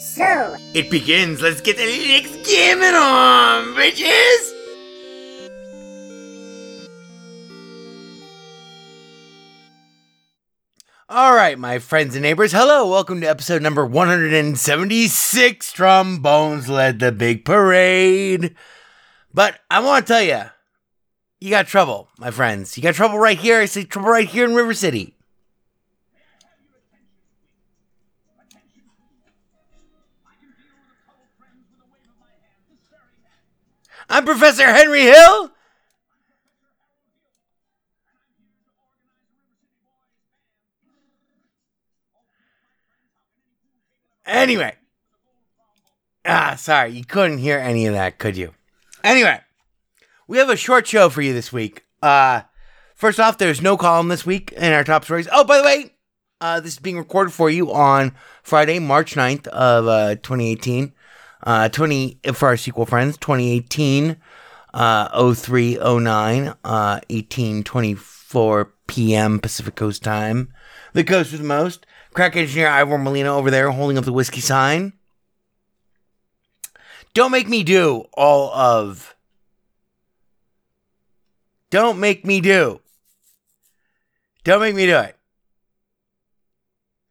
So, it begins. Let's get the Linux gaming on, bitches! All right, my friends and neighbors, hello. Welcome to episode number 176. Trombones led the big parade. But I want to tell you, you got trouble, my friends. You got trouble right here. I see trouble right here in River City. I'm Professor Henry Hill. Anyway. Ah, sorry, you couldn't hear any of that, could you? Anyway, we have a short show for you this week. Uh first off, there's no column this week in our top stories. Oh, by the way, uh this is being recorded for you on Friday, March 9th of uh 2018. Uh 20 for our sequel friends, 2018 uh 0309 uh 1824 p.m. Pacific Coast time. The coast the most. Crack engineer Ivor Molina over there holding up the whiskey sign. Don't make me do all of. Don't make me do. Don't make me do it.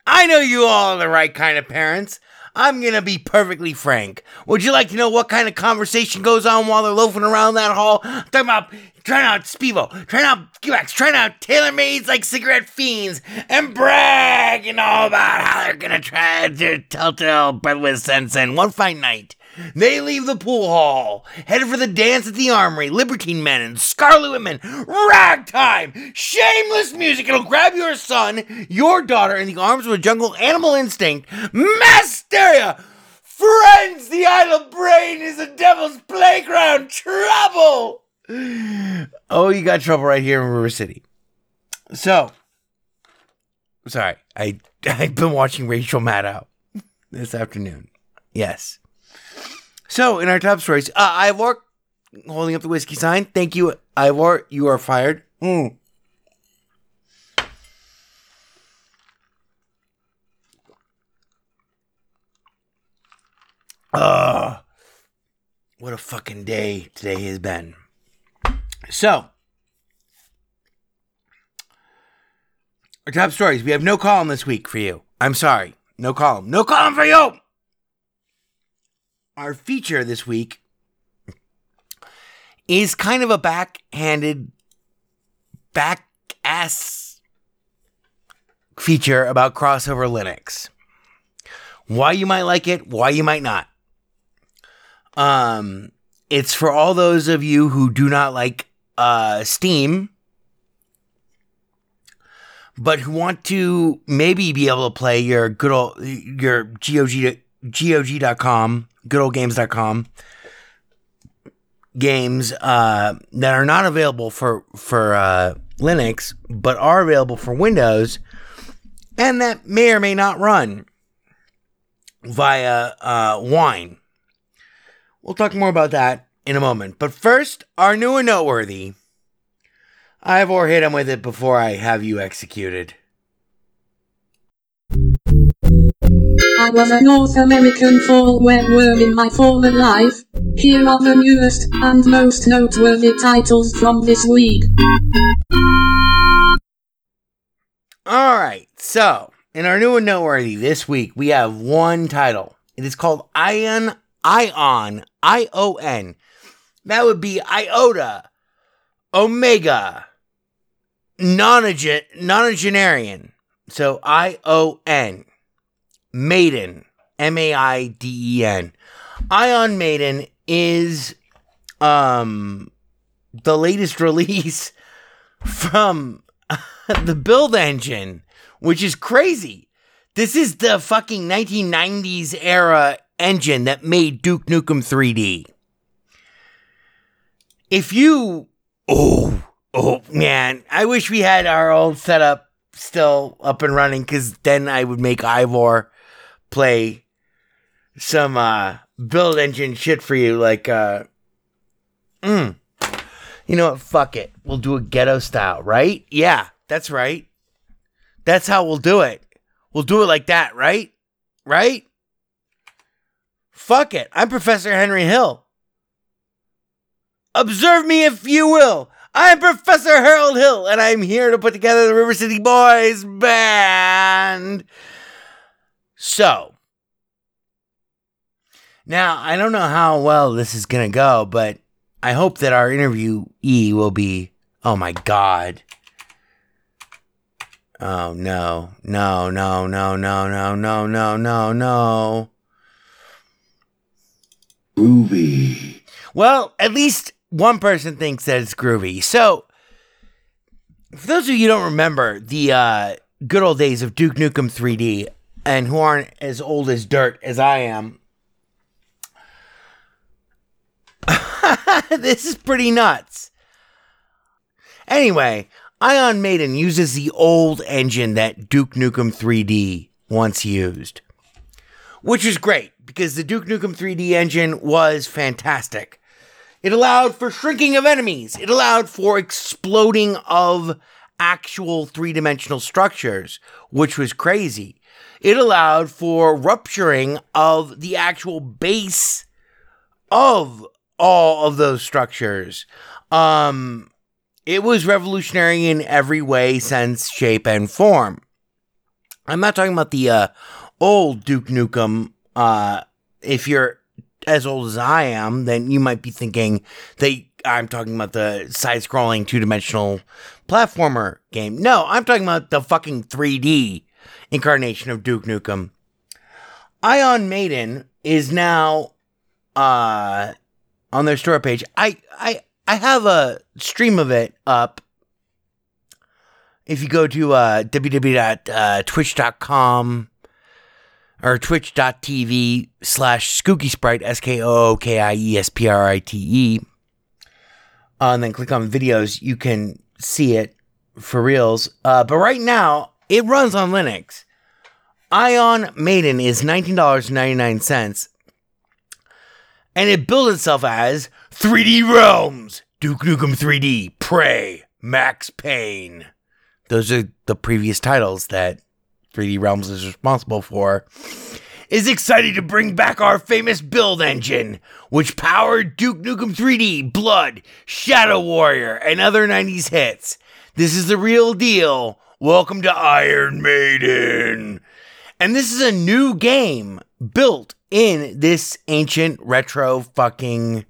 I know you all are the right kind of parents. I'm gonna be perfectly frank. Would you like to know what kind of conversation goes on while they're loafing around that hall? Talking about trying out Speevo, trying out Qx, trying out tailor mades like cigarette fiends, and bragging all about how they're gonna try to telltale breathless sense. And one fine night, they leave the pool hall, headed for the dance at the armory. Libertine men and scarlet women, ragtime, shameless music. It'll grab your son, your daughter, in the arms of a jungle animal instinct. Mass hysteria. Friends, the idle brain is a devil's playground. Trouble. Oh, you got trouble right here in River City. So, sorry, I I've been watching Rachel Maddow this afternoon. Yes. So, in our top stories, uh, Ivor holding up the whiskey sign. Thank you, Ivor. You are fired. Mm. Uh, What a fucking day today has been. So, our top stories. We have no column this week for you. I'm sorry. No column. No column for you! Our feature this week is kind of a backhanded, back ass feature about crossover Linux. Why you might like it, why you might not. Um, it's for all those of you who do not like uh, Steam, but who want to maybe be able to play your good old your GOG GOG.com, goodoldgames.com games uh, that are not available for for uh, Linux, but are available for Windows, and that may or may not run via uh, Wine. We'll talk more about that in a moment. But first, our new and noteworthy. I've or hit him with it before I have you executed. I was a North American fall webworm in my former life. Here are the newest and most noteworthy titles from this week. All right, so in our new and noteworthy this week, we have one title. It is called Ion, Ion, I O N. That would be Iota, Omega, nonagen, nonagenarian. So I O N, Maiden, M A I D E N. Ion Maiden is um the latest release from the build engine, which is crazy. This is the fucking 1990s era engine that made Duke Nukem 3D. If you. Oh, oh, man. I wish we had our old setup still up and running because then I would make Ivor play some uh, build engine shit for you. Like, uh, mm. You know what? Fuck it. We'll do a ghetto style, right? Yeah, that's right. That's how we'll do it. We'll do it like that, right? Right? Fuck it. I'm Professor Henry Hill. Observe me if you will. I'm Professor Harold Hill, and I'm here to put together the River City Boys Band. So, now I don't know how well this is going to go, but I hope that our interviewee will be. Oh my God. Oh no, no, no, no, no, no, no, no, no, no. Groovy. Well, at least one person thinks that it's groovy. So, for those of you who don't remember the uh, good old days of Duke Nukem 3D and who aren't as old as dirt as I am, this is pretty nuts. Anyway, Ion Maiden uses the old engine that Duke Nukem 3D once used, which is great because the Duke Nukem 3D engine was fantastic. It allowed for shrinking of enemies, it allowed for exploding of actual three dimensional structures, which was crazy. It allowed for rupturing of the actual base of all of those structures. Um, it was revolutionary in every way, sense, shape, and form. I'm not talking about the uh, old Duke Nukem. Uh, if you're as old as I am, then you might be thinking that I'm talking about the side scrolling two dimensional platformer game. No, I'm talking about the fucking 3D incarnation of Duke Nukem. Ion Maiden is now uh on their store page. I I I have a stream of it up. If you go to uh, www.twitch.com or twitch.tv slash skooky sprite, S K O O K I E S P R I T E, uh, and then click on videos, you can see it for reals. Uh, but right now, it runs on Linux. Ion Maiden is $19.99 and it billed itself as 3D Realms, Duke Nukem 3D, Prey, Max Payne. Those are the previous titles that 3D Realms is responsible for. is excited to bring back our famous build engine, which powered Duke Nukem 3D, Blood, Shadow Warrior, and other 90s hits. This is the real deal. Welcome to Iron Maiden. And this is a new game built in this ancient retro fucking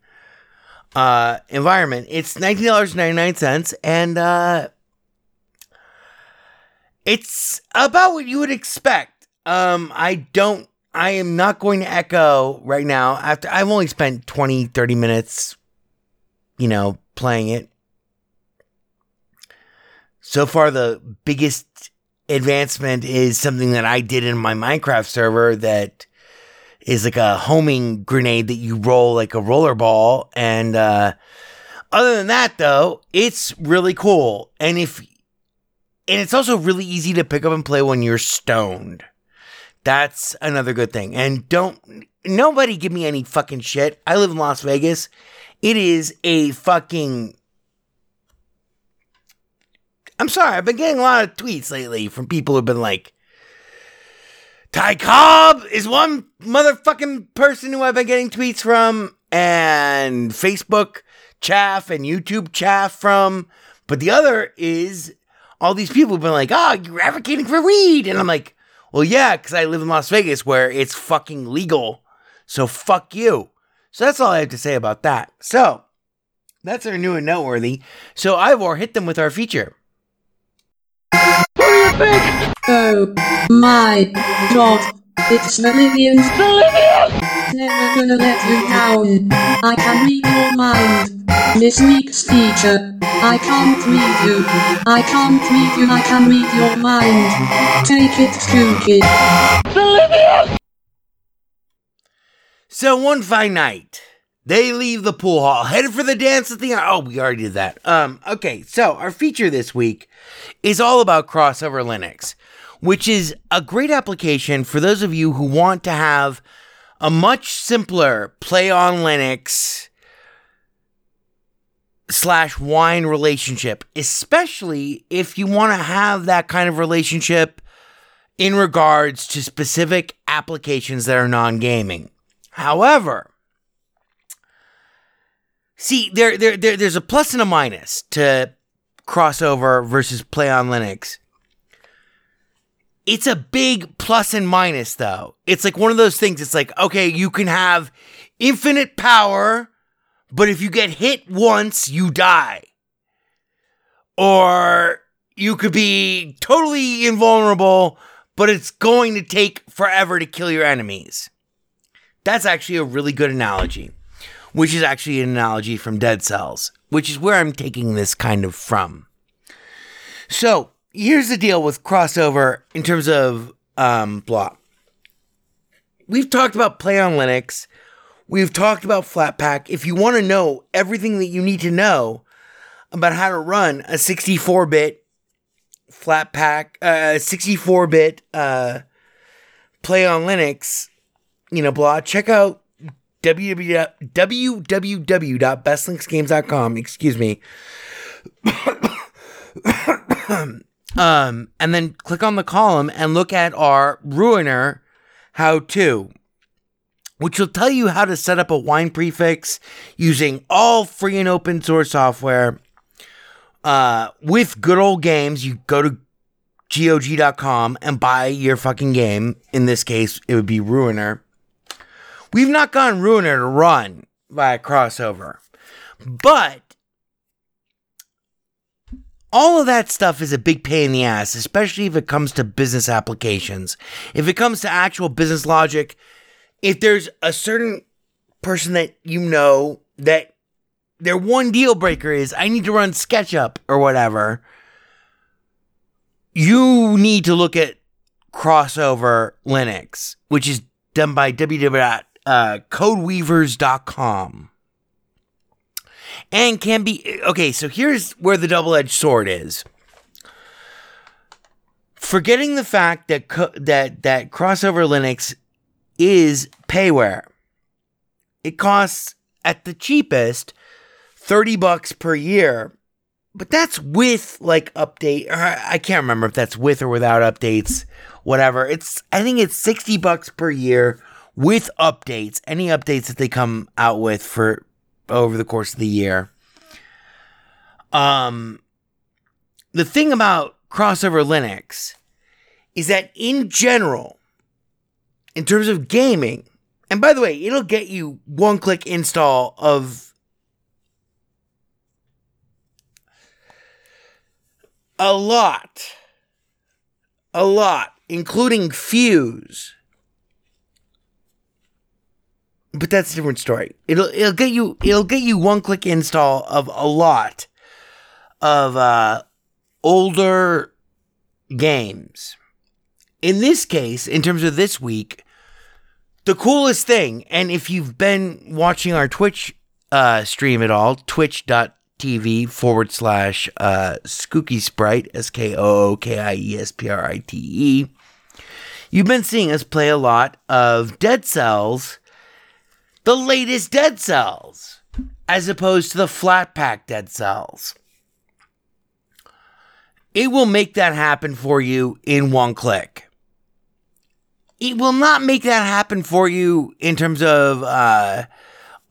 uh environment. It's $19.99 and uh it's about what you would expect. Um I don't I am not going to echo right now after I've only spent 20 30 minutes you know playing it. So far the biggest advancement is something that I did in my Minecraft server that is like a homing grenade that you roll like a rollerball. And uh, other than that, though, it's really cool. And if and it's also really easy to pick up and play when you're stoned. That's another good thing. And don't nobody give me any fucking shit. I live in Las Vegas. It is a fucking I'm sorry, I've been getting a lot of tweets lately from people who've been like, Ty Cobb is one motherfucking person who I've been getting tweets from, and Facebook chaff and YouTube chaff from. But the other is all these people have been like, oh, you're advocating for weed. And I'm like, well, yeah, because I live in Las Vegas where it's fucking legal. So fuck you. So that's all I have to say about that. So that's our new and noteworthy. So Ivor, hit them with our feature. Oh my god. It's Bolivians. Never gonna let you down. I can read your mind. This week's feature. I can't read you. I can't read you. I can read your mind. Take it, Kookie. So one fine night, they leave the pool hall, headed for the dance at the oh, we already did that. Um, okay, so our feature this week is all about crossover Linux, which is a great application for those of you who want to have a much simpler play on Linux slash wine relationship, especially if you want to have that kind of relationship in regards to specific applications that are non gaming. However, see, there, there, there, there's a plus and a minus to crossover versus play on Linux. It's a big plus and minus, though. It's like one of those things. It's like, okay, you can have infinite power, but if you get hit once, you die. Or you could be totally invulnerable, but it's going to take forever to kill your enemies. That's actually a really good analogy, which is actually an analogy from Dead Cells, which is where I'm taking this kind of from. So here's the deal with crossover in terms of um, blah. We've talked about Play on Linux. We've talked about Flatpak. If you want to know everything that you need to know about how to run a 64 bit Flatpak, uh, 64 bit uh, Play on Linux, you know, blah, check out www.bestlinksgames.com. Excuse me. um, and then click on the column and look at our Ruiner how to, which will tell you how to set up a wine prefix using all free and open source software. Uh, with good old games, you go to GOG.com and buy your fucking game. In this case, it would be Ruiner. We've not gotten Ruiner to run by a crossover, but all of that stuff is a big pain in the ass, especially if it comes to business applications. If it comes to actual business logic, if there's a certain person that you know that their one deal breaker is I need to run SketchUp or whatever, you need to look at crossover Linux, which is done by Uh, www.codeweavers.com and can be okay. So here's where the double edged sword is. Forgetting the fact that co- that that crossover Linux is payware. It costs at the cheapest 30 bucks per year, but that's with like update. I can't remember if that's with or without updates. Whatever. It's I think it's sixty bucks per year with updates. Any updates that they come out with for over the course of the year. Um, the thing about crossover Linux is that in general, in terms of gaming, and by the way, it'll get you one click install of a lot. A lot, including Fuse. But that's a different story. It'll it'll get you it'll get you one click install of a lot of uh older games. In this case, in terms of this week, the coolest thing, and if you've been watching our Twitch uh, stream at all, twitch.tv forward slash uh, Skooky Sprite, S K O O K I E S P R I T E, you've been seeing us play a lot of Dead Cells, the latest Dead Cells, as opposed to the flat pack Dead Cells. It will make that happen for you in one click it will not make that happen for you in terms of uh,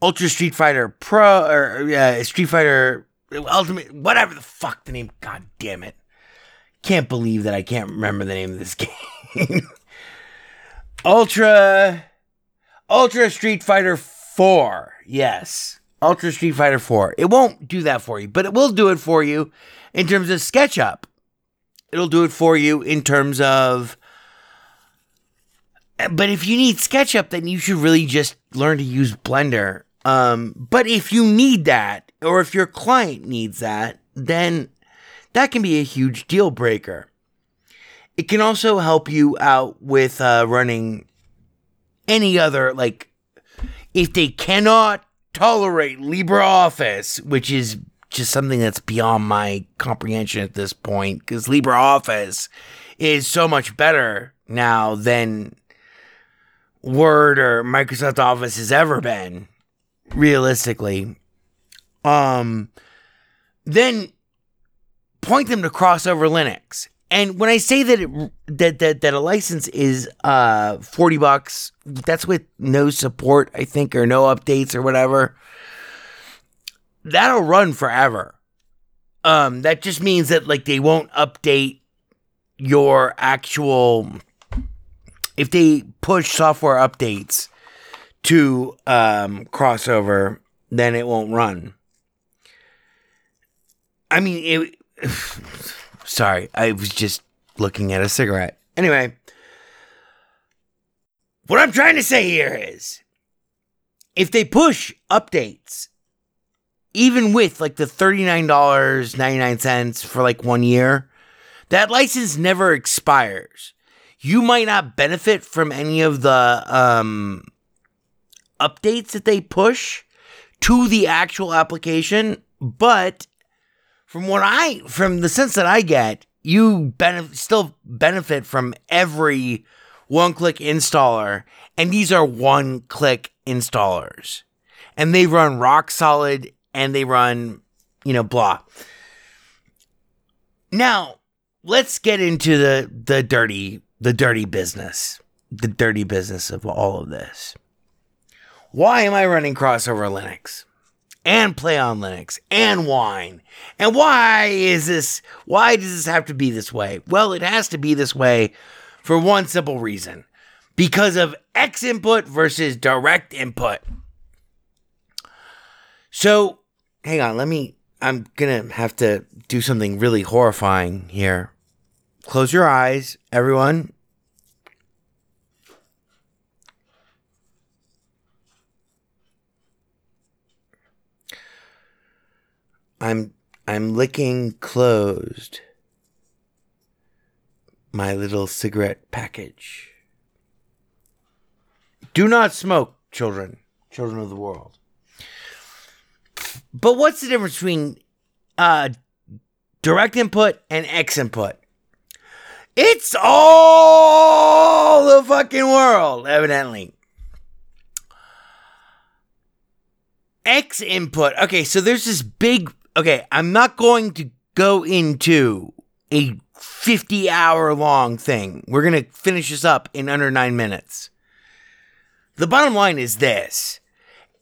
Ultra Street Fighter Pro or uh, Street Fighter Ultimate, whatever the fuck the name. God damn it! Can't believe that I can't remember the name of this game. Ultra, Ultra Street Fighter Four. Yes, Ultra Street Fighter Four. It won't do that for you, but it will do it for you in terms of SketchUp. It'll do it for you in terms of but if you need SketchUp, then you should really just learn to use Blender. Um, but if you need that, or if your client needs that, then that can be a huge deal breaker. It can also help you out with uh, running any other, like, if they cannot tolerate LibreOffice, which is just something that's beyond my comprehension at this point, because LibreOffice is so much better now than Word or Microsoft Office has ever been, realistically, um, then point them to crossover Linux. And when I say that it, that that that a license is uh 40 bucks, that's with no support, I think, or no updates or whatever. That'll run forever. Um, that just means that like they won't update your actual if they push software updates to um, crossover, then it won't run. I mean, it. sorry, I was just looking at a cigarette. Anyway, what I'm trying to say here is if they push updates, even with like the $39.99 for like one year, that license never expires you might not benefit from any of the um, updates that they push to the actual application, but from what I, from the sense that I get, you benef- still benefit from every one click installer, and these are one click installers, and they run rock solid and they run, you know, blah. Now, let's get into the the dirty the dirty business, the dirty business of all of this. Why am I running crossover Linux and play on Linux and wine? And why is this, why does this have to be this way? Well, it has to be this way for one simple reason because of X input versus direct input. So, hang on, let me, I'm gonna have to do something really horrifying here close your eyes, everyone. I'm I'm licking closed my little cigarette package. Do not smoke, children, children of the world. But what's the difference between uh, direct input and X input? It's all the fucking world, evidently. X input. Okay, so there's this big. Okay, I'm not going to go into a 50 hour long thing. We're going to finish this up in under nine minutes. The bottom line is this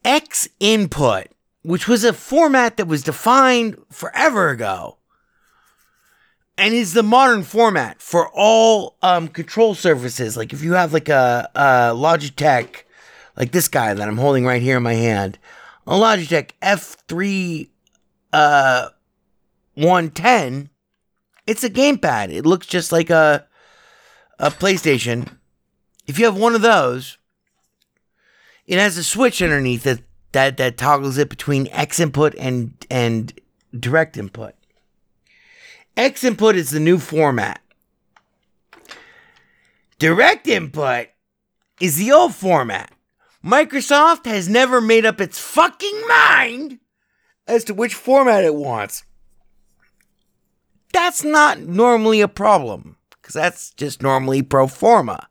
X input, which was a format that was defined forever ago, and is the modern format for all um, control surfaces. Like if you have like a, a Logitech, like this guy that I'm holding right here in my hand, a Logitech F3 uh, 110, it's a gamepad. It looks just like a a PlayStation. If you have one of those, it has a switch underneath it that that toggles it between X input and and direct input. X input is the new format. Direct input is the old format. Microsoft has never made up its fucking mind as to which format it wants. That's not normally a problem, because that's just normally pro forma.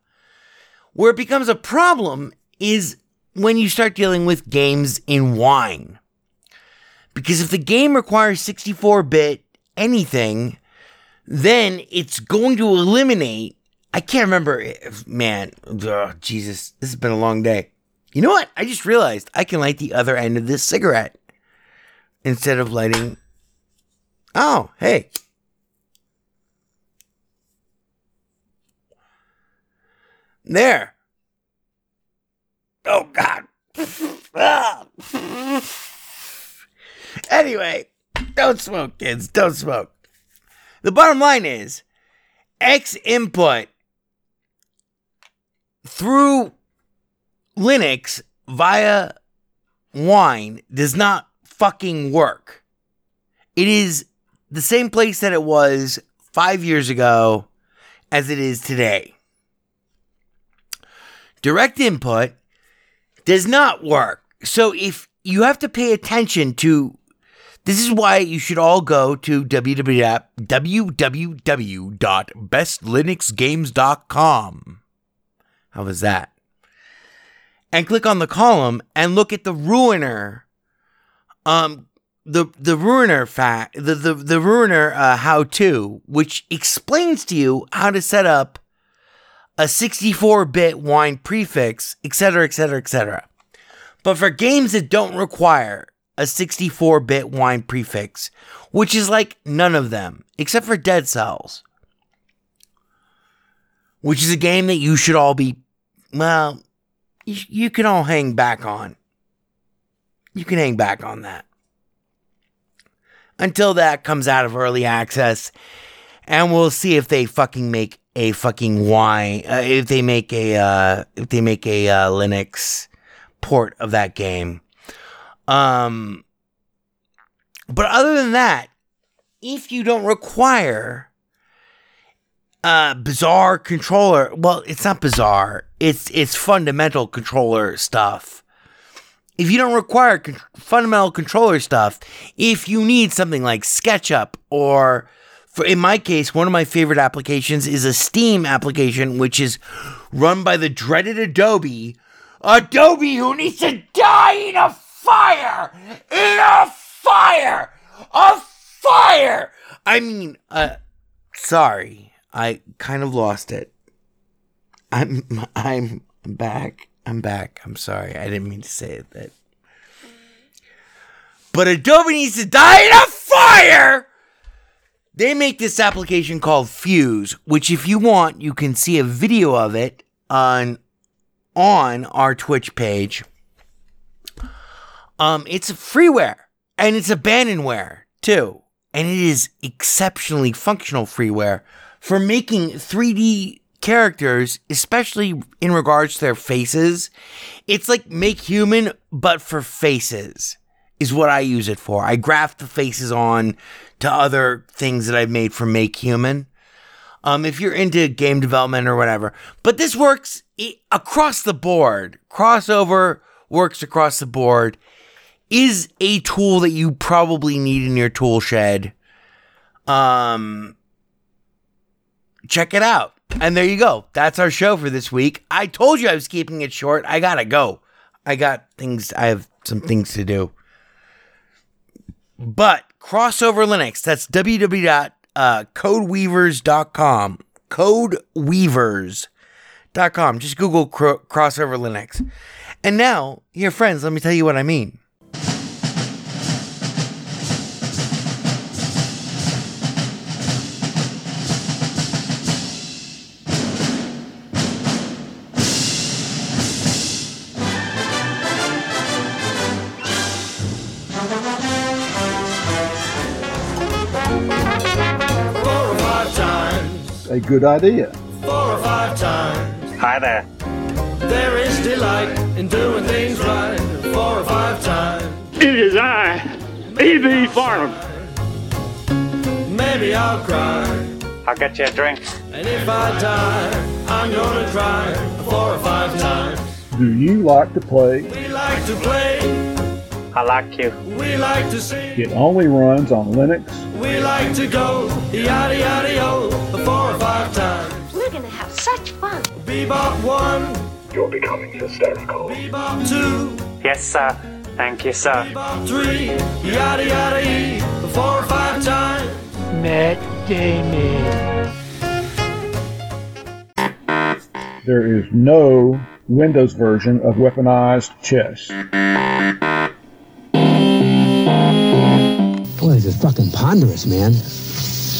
Where it becomes a problem is when you start dealing with games in wine. Because if the game requires 64 bit anything, then it's going to eliminate. I can't remember, if, man. ugh, Jesus, this has been a long day. You know what? I just realized I can light the other end of this cigarette instead of lighting. Oh, hey. There. Oh, God. Anyway, don't smoke, kids. Don't smoke. The bottom line is X input through Linux via Wine does not fucking work. It is the same place that it was five years ago as it is today. Direct input does not work. So if you have to pay attention to this is why you should all go to www.bestlinuxgames.com. How was that? And click on the column and look at the ruiner um the the ruiner fact the the, the ruiner uh, how to which explains to you how to set up a 64-bit wine prefix etc etc etc but for games that don't require a 64-bit wine prefix which is like none of them except for dead cells which is a game that you should all be well you, you can all hang back on you can hang back on that. Until that comes out of early access and we'll see if they fucking make a fucking wine uh, if they make a uh, if they make a uh, linux port of that game. Um but other than that if you don't require a bizarre controller well it's not bizarre. It's it's fundamental controller stuff if you don't require con- fundamental controller stuff, if you need something like SketchUp or for in my case, one of my favorite applications is a Steam application which is run by the dreaded Adobe. Adobe who needs to die in a fire! In a fire! A fire! I mean, uh sorry. I kind of lost it. I'm I'm back. I'm back. I'm sorry. I didn't mean to say it that. But Adobe needs to die in a fire. They make this application called Fuse, which if you want, you can see a video of it on on our Twitch page. Um, it's freeware and it's abandonware too, and it is exceptionally functional freeware for making 3D characters, especially in regards to their faces. It's like Make Human, but for faces, is what I use it for. I graft the faces on to other things that I've made for Make Human. Um, if you're into game development or whatever, but this works across the board. Crossover works across the board. Is a tool that you probably need in your tool shed. Um, check it out. And there you go. That's our show for this week. I told you I was keeping it short. I gotta go. I got things, I have some things to do. But crossover Linux, that's www.codeweavers.com. Codeweavers.com. Just Google cro- crossover Linux. And now, here, friends, let me tell you what I mean. A good idea. Hi there. There is delight in doing things right four or five times. It is I, E.B. Farnham. Maybe I'll cry, I'll get you a drink. and if I die, I'm gonna cry four or five times. Do you like to play? We like to play, I like you. we like to sing, It only runs on Linux. we like to go yada yada yo four or five times. We're gonna have such fun. Bebop one, You're becoming hysterical. bebop two, Yes, sir. Thank you, sir. bebop three, yada yada e four or five times. Matt Damon. There is no Windows version of weaponized chess. Boy, this is fucking ponderous, man.